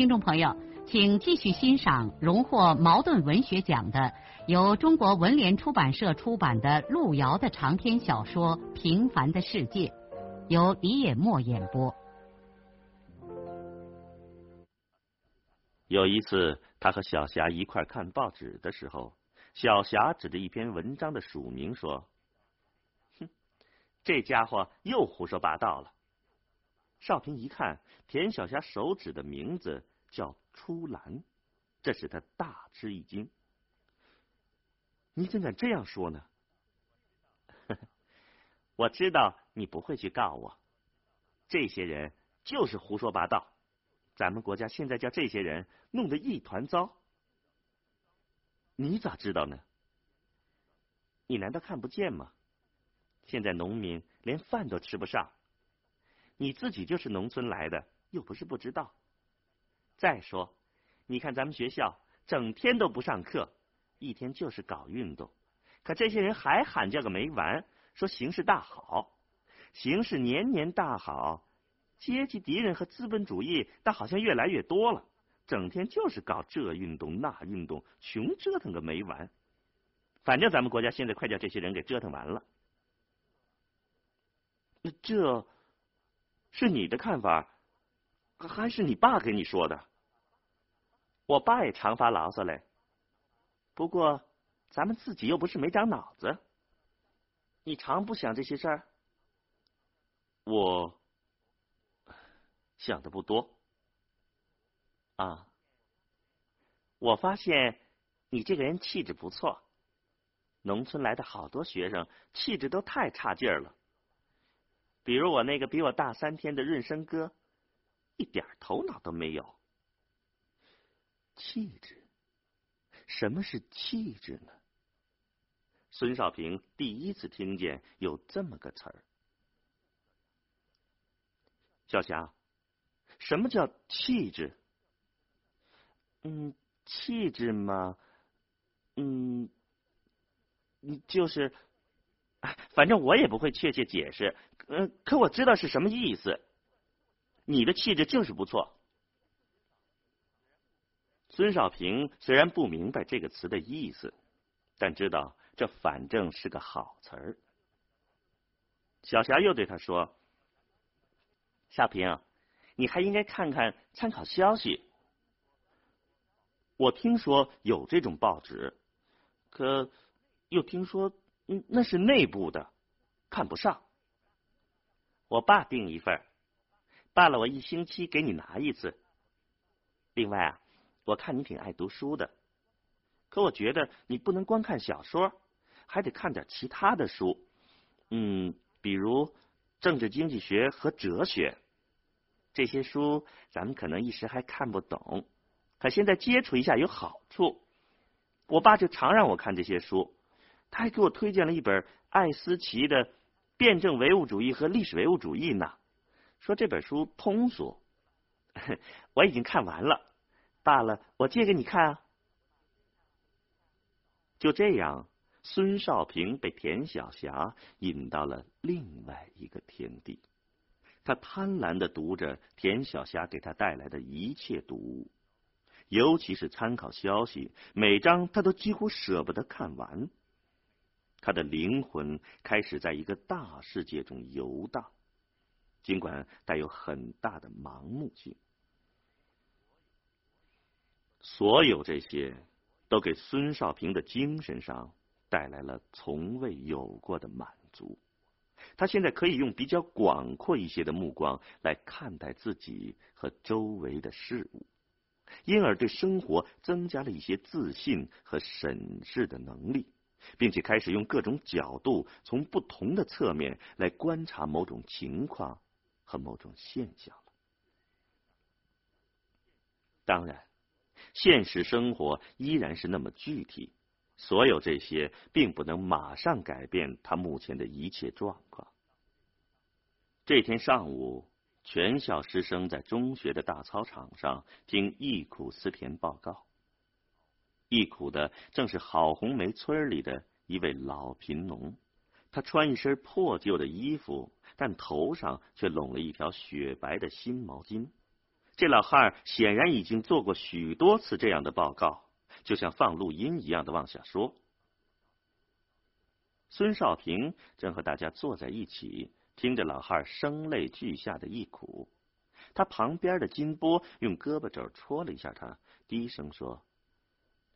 听众朋友，请继续欣赏荣获茅盾文学奖的、由中国文联出版社出版的路遥的长篇小说《平凡的世界》，由李野墨演播。有一次，他和小霞一块看报纸的时候，小霞指着一篇文章的署名说：“哼，这家伙又胡说八道了。”少平一看，田小霞手指的名字叫“出兰”，这使他大吃一惊。你怎敢这样说呢？我知道你不会去告我。这些人就是胡说八道。咱们国家现在叫这些人弄得一团糟。你咋知道呢？你难道看不见吗？现在农民连饭都吃不上。你自己就是农村来的，又不是不知道。再说，你看咱们学校整天都不上课，一天就是搞运动，可这些人还喊叫个没完，说形势大好，形势年年大好，阶级敌人和资本主义倒好像越来越多了，整天就是搞这运动那运动，穷折腾个没完。反正咱们国家现在快叫这些人给折腾完了。那这。是你的看法，还是你爸给你说的？我爸也常发牢骚嘞。不过，咱们自己又不是没长脑子。你常不想这些事儿？我想的不多。啊，我发现你这个人气质不错。农村来的好多学生，气质都太差劲儿了。比如我那个比我大三天的润生哥，一点头脑都没有。气质，什么是气质呢？孙少平第一次听见有这么个词儿。小霞，什么叫气质？嗯，气质嘛，嗯，嗯，就是，反正我也不会确切解释。嗯，可我知道是什么意思。你的气质就是不错。孙少平虽然不明白这个词的意思，但知道这反正是个好词儿。小霞又对他说：“少平，你还应该看看参考消息。我听说有这种报纸，可又听说那是内部的，看不上。”我爸订一份，办了我一星期给你拿一次。另外啊，我看你挺爱读书的，可我觉得你不能光看小说，还得看点其他的书。嗯，比如政治经济学和哲学这些书，咱们可能一时还看不懂，可现在接触一下有好处。我爸就常让我看这些书，他还给我推荐了一本艾思奇的。辩证唯物主义和历史唯物主义呢？说这本书通俗，我已经看完了。罢了，我借给你看啊。就这样，孙少平被田小霞引到了另外一个天地。他贪婪的读着田小霞给他带来的一切读物，尤其是参考消息，每章他都几乎舍不得看完。他的灵魂开始在一个大世界中游荡，尽管带有很大的盲目性。所有这些都给孙少平的精神上带来了从未有过的满足。他现在可以用比较广阔一些的目光来看待自己和周围的事物，因而对生活增加了一些自信和审视的能力。并且开始用各种角度，从不同的侧面来观察某种情况和某种现象了。当然，现实生活依然是那么具体。所有这些并不能马上改变他目前的一切状况。这天上午，全校师生在中学的大操场上听忆苦思甜报告。忆苦的正是郝红梅村里的一位老贫农，他穿一身破旧的衣服，但头上却拢了一条雪白的新毛巾。这老汉显然已经做过许多次这样的报告。就像放录音一样的往下说。孙少平正和大家坐在一起，听着老汉声泪俱下的忆苦。他旁边的金波用胳膊肘戳了一下他，低声说：“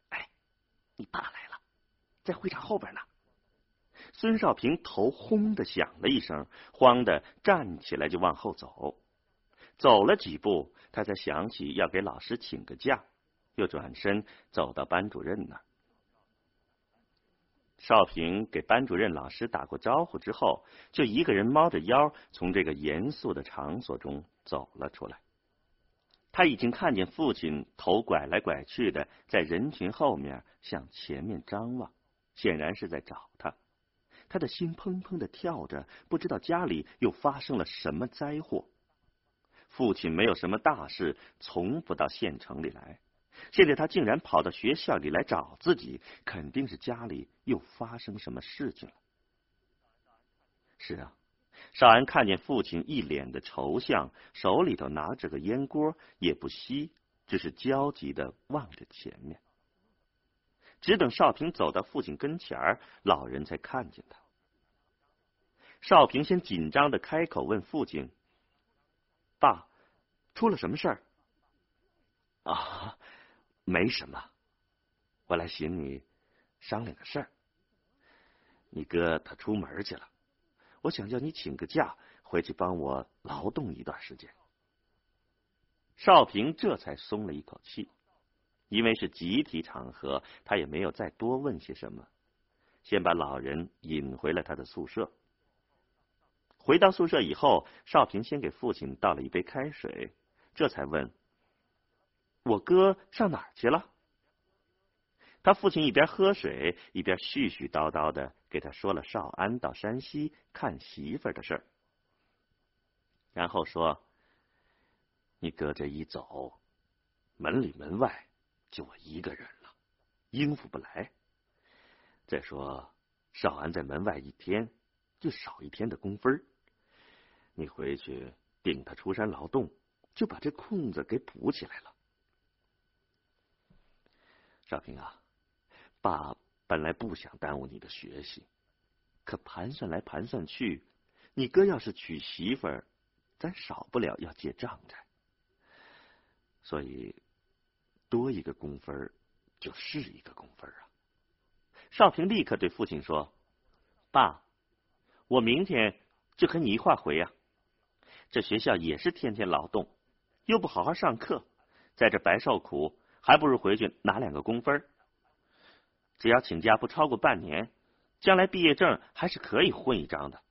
哎，你爸来了，在会场后边呢。”孙少平头轰的响了一声，慌的站起来就往后走。走了几步，他才想起要给老师请个假。又转身走到班主任那儿。少平给班主任老师打过招呼之后，就一个人猫着腰从这个严肃的场所中走了出来。他已经看见父亲头拐来拐去的在人群后面向前面张望，显然是在找他。他的心砰砰的跳着，不知道家里又发生了什么灾祸。父亲没有什么大事，从不到县城里来。现在他竟然跑到学校里来找自己，肯定是家里又发生什么事情了。是啊，少安看见父亲一脸的愁相，手里头拿着个烟锅，也不吸，只是焦急的望着前面。只等少平走到父亲跟前儿，老人才看见他。少平先紧张的开口问父亲：“爸，出了什么事儿？”啊。没什么，我来寻你商量个事儿。你哥他出门去了，我想叫你请个假回去帮我劳动一段时间。少平这才松了一口气，因为是集体场合，他也没有再多问些什么，先把老人引回了他的宿舍。回到宿舍以后，少平先给父亲倒了一杯开水，这才问。我哥上哪儿去了？他父亲一边喝水，一边絮絮叨叨的给他说了少安到山西看媳妇的事儿，然后说：“你哥这一走，门里门外就我一个人了，应付不来。再说少安在门外一天，就少一天的工分你回去顶他出山劳动，就把这空子给补起来了。”少平啊，爸本来不想耽误你的学习，可盘算来盘算去，你哥要是娶媳妇儿，咱少不了要结账债，所以多一个工分就是一个工分啊。少平立刻对父亲说：“爸，我明天就和你一块回呀。这学校也是天天劳动，又不好好上课，在这白受苦。”还不如回去拿两个工分只要请假不超过半年，将来毕业证还是可以混一张的。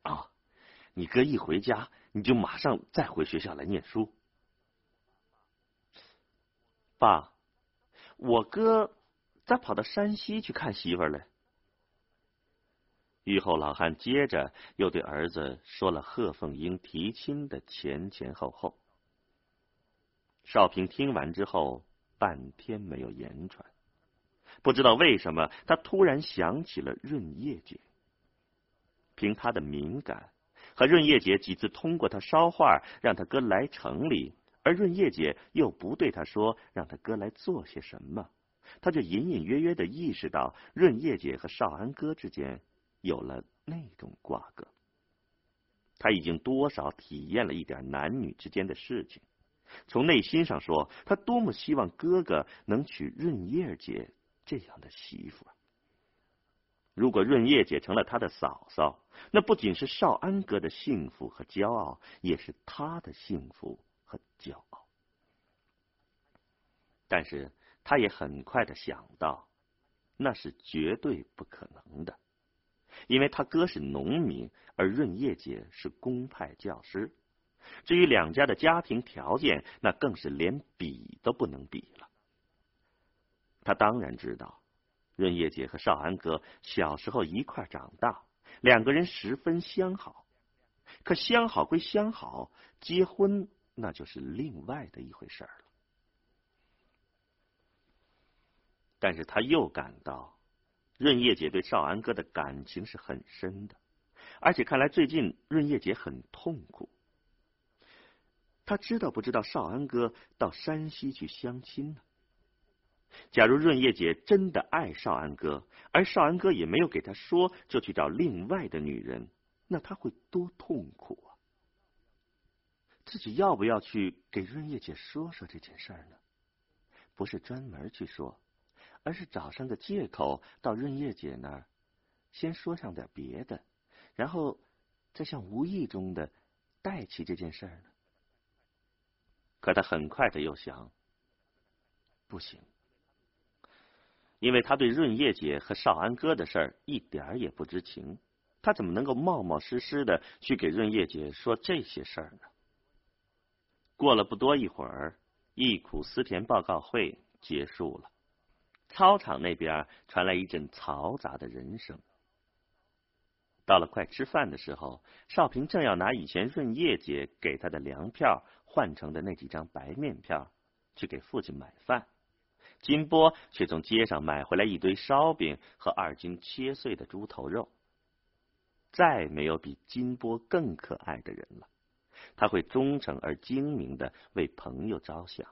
啊，你哥一回家，你就马上再回学校来念书。爸，我哥咋跑到山西去看媳妇了？玉后老汉接着又对儿子说了贺凤英提亲的前前后后。少平听完之后，半天没有言传。不知道为什么，他突然想起了润叶姐。凭他的敏感，和润叶姐几次通过他捎话，让他哥来城里，而润叶姐又不对他说让他哥来做些什么，他就隐隐约约的意识到润叶姐和少安哥之间有了那种瓜葛。他已经多少体验了一点男女之间的事情。从内心上说，他多么希望哥哥能娶润叶姐这样的媳妇。如果润叶姐成了他的嫂嫂，那不仅是少安哥的幸福和骄傲，也是他的幸福和骄傲。但是，他也很快的想到，那是绝对不可能的，因为他哥是农民，而润叶姐是公派教师。至于两家的家庭条件，那更是连比都不能比了。他当然知道，润叶姐和少安哥小时候一块长大，两个人十分相好。可相好归相好，结婚那就是另外的一回事了。但是他又感到，润叶姐对少安哥的感情是很深的，而且看来最近润叶姐很痛苦。他知道不知道少安哥到山西去相亲呢？假如润叶姐真的爱少安哥，而少安哥也没有给他说，就去找另外的女人，那他会多痛苦啊！自己要不要去给润叶姐说说这件事呢？不是专门去说。而是找上个借口到润叶姐那儿，先说上点别的，然后再像无意中的带起这件事儿呢。可他很快的又想，不行，因为他对润叶姐和少安哥的事儿一点儿也不知情，他怎么能够冒冒失失的去给润叶姐说这些事儿呢？过了不多一会儿，忆苦思甜报告会结束了。操场那边传来一阵嘈杂的人声。到了快吃饭的时候，少平正要拿以前润叶姐给他的粮票换成的那几张白面票去给父亲买饭，金波却从街上买回来一堆烧饼和二斤切碎的猪头肉。再没有比金波更可爱的人了，他会忠诚而精明的为朋友着想。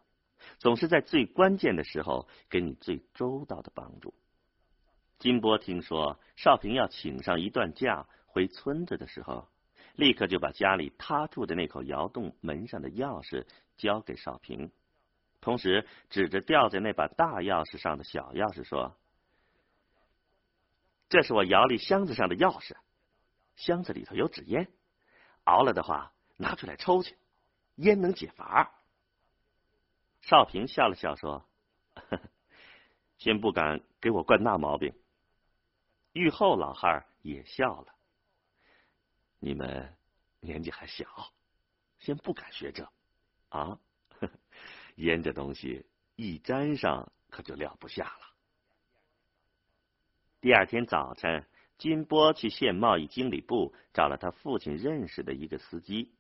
总是在最关键的时候给你最周到的帮助。金波听说少平要请上一段假回村子的时候，立刻就把家里他住的那口窑洞门上的钥匙交给少平，同时指着吊在那把大钥匙上的小钥匙说：“这是我窑里箱子上的钥匙，箱子里头有纸烟，熬了的话拿出来抽去，烟能解乏。”少平笑了笑说：“ 先不敢给我惯那毛病。”玉后老汉也笑了：“你们年纪还小，先不敢学这啊。烟这东西一沾上，可就撂不下了。”第二天早晨，金波去县贸易经理部找了他父亲认识的一个司机，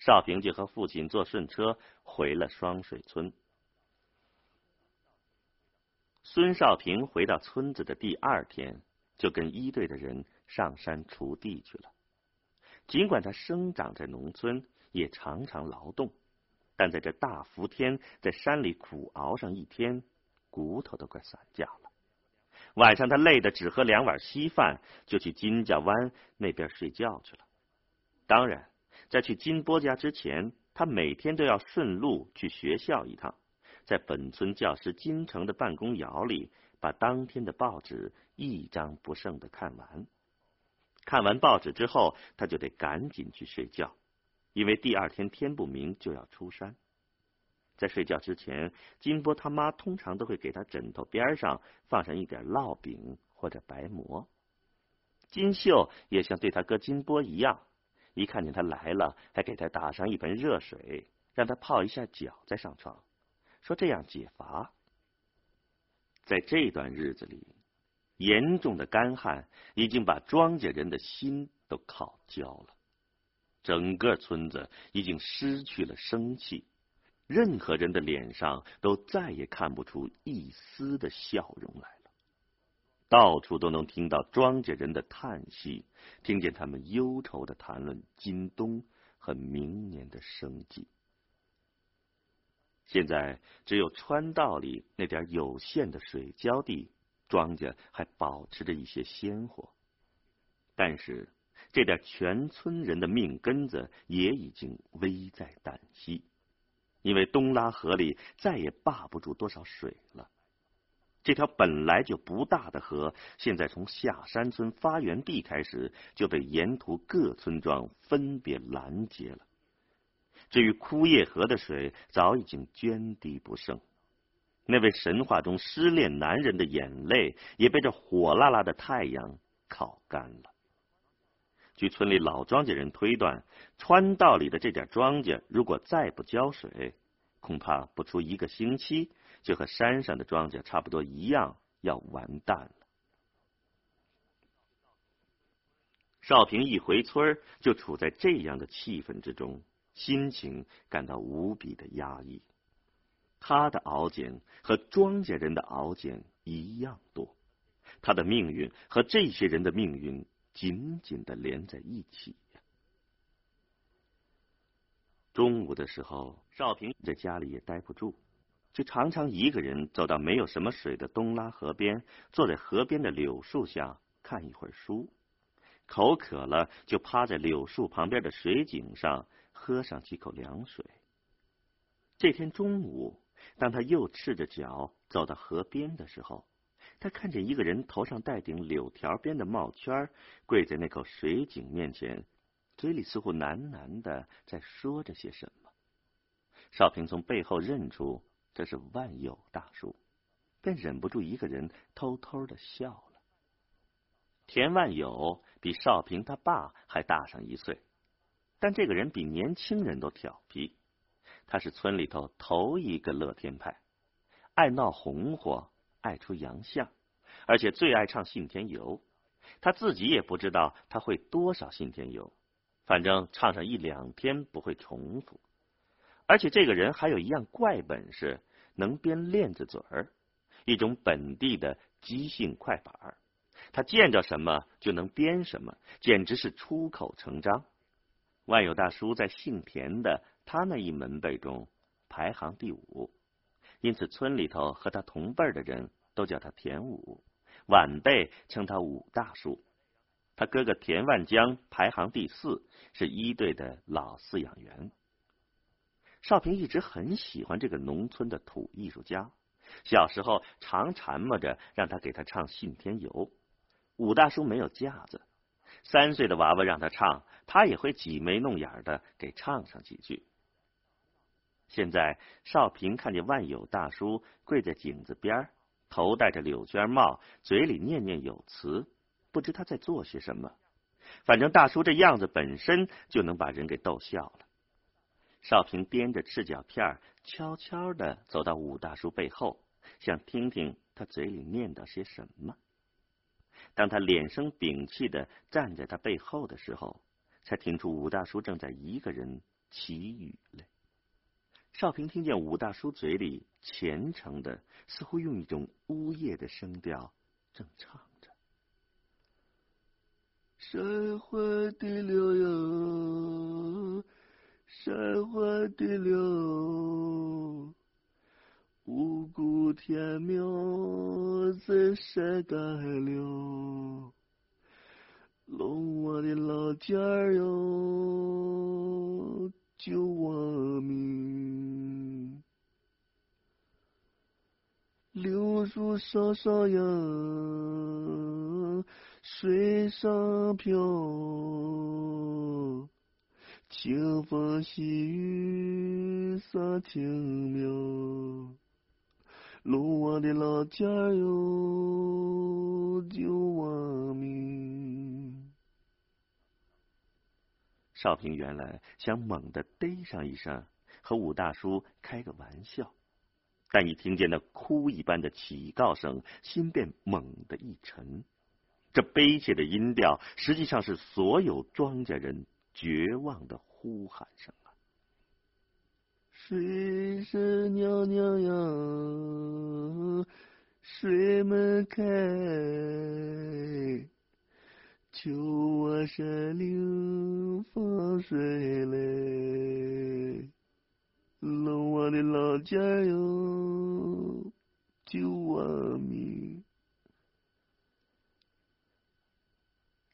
少平就和父亲坐顺车回了双水村。孙少平回到村子的第二天，就跟一队的人上山锄地去了。尽管他生长在农村，也常常劳动，但在这大伏天，在山里苦熬上一天，骨头都快散架了。晚上他累得只喝两碗稀饭，就去金家湾那边睡觉去了。当然，在去金波家之前，他每天都要顺路去学校一趟。在本村教师金城的办公窑里，把当天的报纸一张不剩的看完。看完报纸之后，他就得赶紧去睡觉，因为第二天天不明就要出山。在睡觉之前，金波他妈通常都会给他枕头边上放上一点烙饼或者白馍。金秀也像对他哥金波一样，一看见他来了，还给他打上一盆热水，让他泡一下脚再上床。说这样解乏，在这段日子里，严重的干旱已经把庄稼人的心都烤焦了，整个村子已经失去了生气，任何人的脸上都再也看不出一丝的笑容来了，到处都能听到庄稼人的叹息，听见他们忧愁的谈论今冬和明年的生计。现在只有川道里那点有限的水浇地，庄稼还保持着一些鲜活，但是这点全村人的命根子也已经危在旦夕，因为东拉河里再也坝不住多少水了。这条本来就不大的河，现在从下山村发源地开始，就被沿途各村庄分别拦截了。至于枯叶河的水，早已经涓滴不剩。那位神话中失恋男人的眼泪，也被这火辣辣的太阳烤干了。据村里老庄稼人推断，川道里的这点庄稼，如果再不浇水，恐怕不出一个星期，就和山上的庄稼差不多一样，要完蛋了。少平一回村，就处在这样的气氛之中，心情感到无比的压抑。他的熬煎和庄稼人的熬煎一样多，他的命运和这些人的命运紧紧的连在一起。中午的时候，少平在家里也待不住，就常常一个人走到没有什么水的东拉河边，坐在河边的柳树下看一会儿书。口渴了，就趴在柳树旁边的水井上喝上几口凉水。这天中午，当他又赤着脚走到河边的时候，他看见一个人头上戴顶柳条边的帽圈，跪在那口水井面前，嘴里似乎喃喃的在说着些什么。少平从背后认出这是万有大叔，便忍不住一个人偷偷的笑了。田万有比少平他爸还大上一岁，但这个人比年轻人都调皮。他是村里头头一个乐天派，爱闹红火，爱出洋相，而且最爱唱信天游。他自己也不知道他会多少信天游，反正唱上一两天不会重复。而且这个人还有一样怪本事，能编链子嘴儿，一种本地的即兴快板儿。他见着什么就能编什么，简直是出口成章。万有大叔在姓田的他那一门辈中排行第五，因此村里头和他同辈的人都叫他田五，晚辈称他武大叔。他哥哥田万江排行第四，是一队的老饲养员。少平一直很喜欢这个农村的土艺术家，小时候常缠磨着让他给他唱《信天游》。武大叔没有架子，三岁的娃娃让他唱，他也会挤眉弄眼的给唱上几句。现在少平看见万有大叔跪在井子边，头戴着柳圈帽，嘴里念念有词，不知他在做些什么。反正大叔这样子本身就能把人给逗笑了。少平掂着赤脚片，悄悄的走到武大叔背后，想听听他嘴里念叨些什么。当他脸生屏气的站在他背后的时候，才听出武大叔正在一个人祈雨嘞。少平听见武大叔嘴里虔诚的，似乎用一种呜咽的声调正唱着：“山花的柳哟，山花的柳。”五谷田苗在晒干了，龙王的老家哟救我命，柳树沙沙呀，水上漂，清风细雨洒青苗。龙王的老家哟，救我命！少平原来想猛地逮上一声，和武大叔开个玩笑，但一听见那哭一般的乞告声，心便猛地一沉。这悲切的音调，实际上是所有庄稼人绝望的呼喊声啊。水神娘娘呀，水门开，求我山岭放水来。龙王的老家哟，救我命！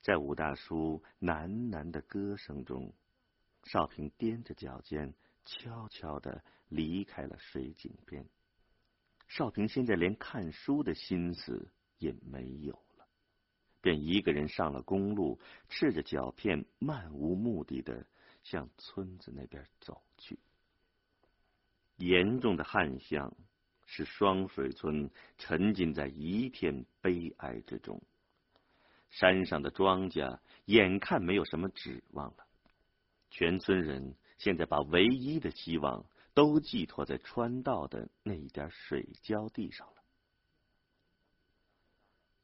在武大叔喃喃的歌声中，少平踮着脚尖。悄悄的离开了水井边，少平现在连看书的心思也没有，便一个人上了公路，赤着脚片，漫无目的的向村子那边走去。严重的旱象使双水村沉浸在一片悲哀之中，山上的庄稼眼看没有什么指望了。全村人现在把唯一的希望都寄托在川道的那一点水浇地上了。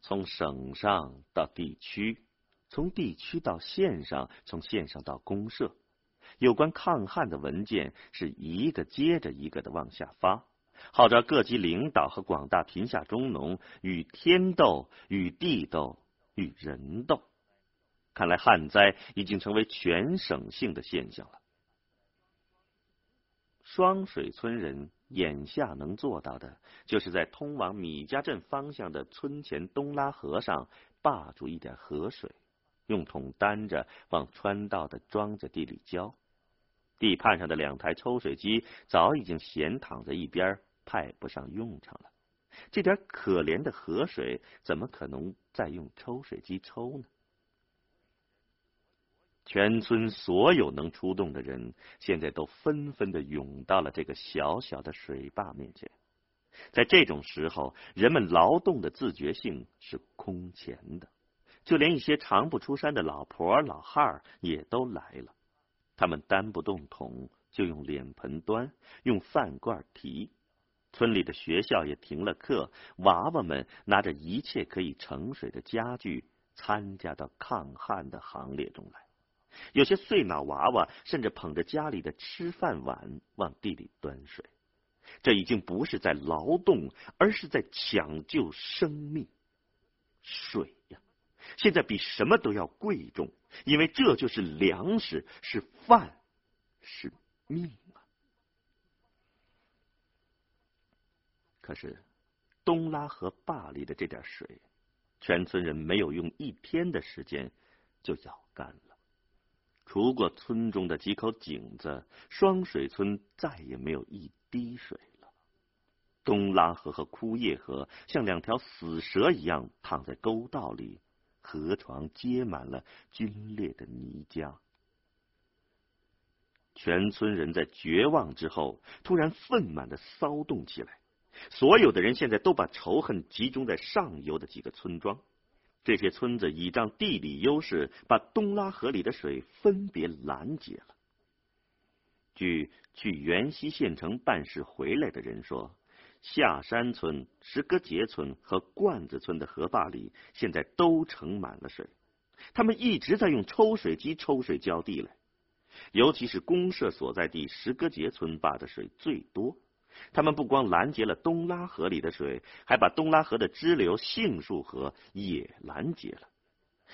从省上到地区，从地区到县上，从县上到公社，有关抗旱的文件是一个接着一个的往下发，号召各级领导和广大贫下中农与天斗、与地斗、与人斗。看来旱灾已经成为全省性的现象了。双水村人眼下能做到的，就是在通往米家镇方向的村前东拉河上霸住一点河水，用桶担着往川道的庄稼地里浇。地畔上的两台抽水机早已经闲躺在一边，派不上用场了。这点可怜的河水，怎么可能再用抽水机抽呢？全村所有能出动的人，现在都纷纷的涌到了这个小小的水坝面前。在这种时候，人们劳动的自觉性是空前的，就连一些常不出山的老婆老汉儿也都来了。他们担不动桶，就用脸盆端，用饭罐提。村里的学校也停了课，娃娃们拿着一切可以盛水的家具，参加到抗旱的行列中来。有些碎脑娃娃甚至捧着家里的吃饭碗往地里端水，这已经不是在劳动，而是在抢救生命。水呀，现在比什么都要贵重，因为这就是粮食，是饭，是命啊！可是东拉河坝里的这点水，全村人没有用一天的时间就舀干了。除过村中的几口井子，双水村再也没有一滴水了。东拉河和枯叶河像两条死蛇一样躺在沟道里，河床结满了龟裂的泥浆。全村人在绝望之后，突然愤满的骚动起来。所有的人现在都把仇恨集中在上游的几个村庄。这些村子倚仗地理优势，把东拉河里的水分别拦截了。据去元溪县城办事回来的人说，下山村、石戈节村和罐子村的河坝里现在都盛满了水，他们一直在用抽水机抽水浇地来，尤其是公社所在地石戈节村坝的水最多。他们不光拦截了东拉河里的水，还把东拉河的支流杏树河也拦截了。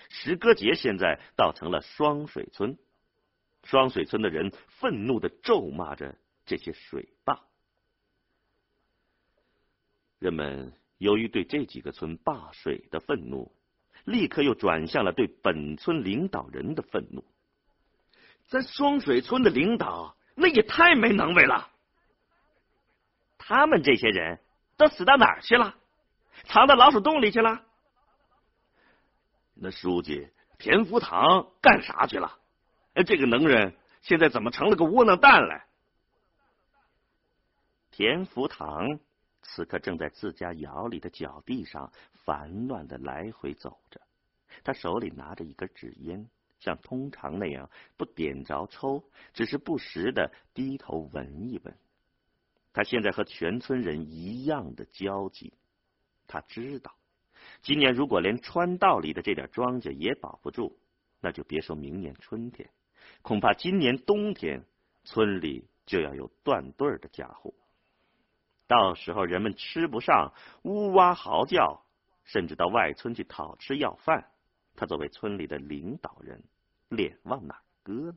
石歌节现在倒成了双水村，双水村的人愤怒的咒骂着这些水坝。人们由于对这几个村坝水的愤怒，立刻又转向了对本村领导人的愤怒。咱双水村的领导那也太没能为了。他们这些人都死到哪儿去了？藏到老鼠洞里去了？那书记田福堂干啥去了？哎，这个能人现在怎么成了个窝囊蛋了？田福堂此刻正在自家窑里的脚地上烦乱的来回走着，他手里拿着一根纸烟，像通常那样不点着抽，只是不时的低头闻一闻。他现在和全村人一样的焦急，他知道，今年如果连川道里的这点庄稼也保不住，那就别说明年春天，恐怕今年冬天村里就要有断队的家伙。到时候人们吃不上，呜哇嚎叫，甚至到外村去讨吃要饭，他作为村里的领导人，脸往哪搁呢？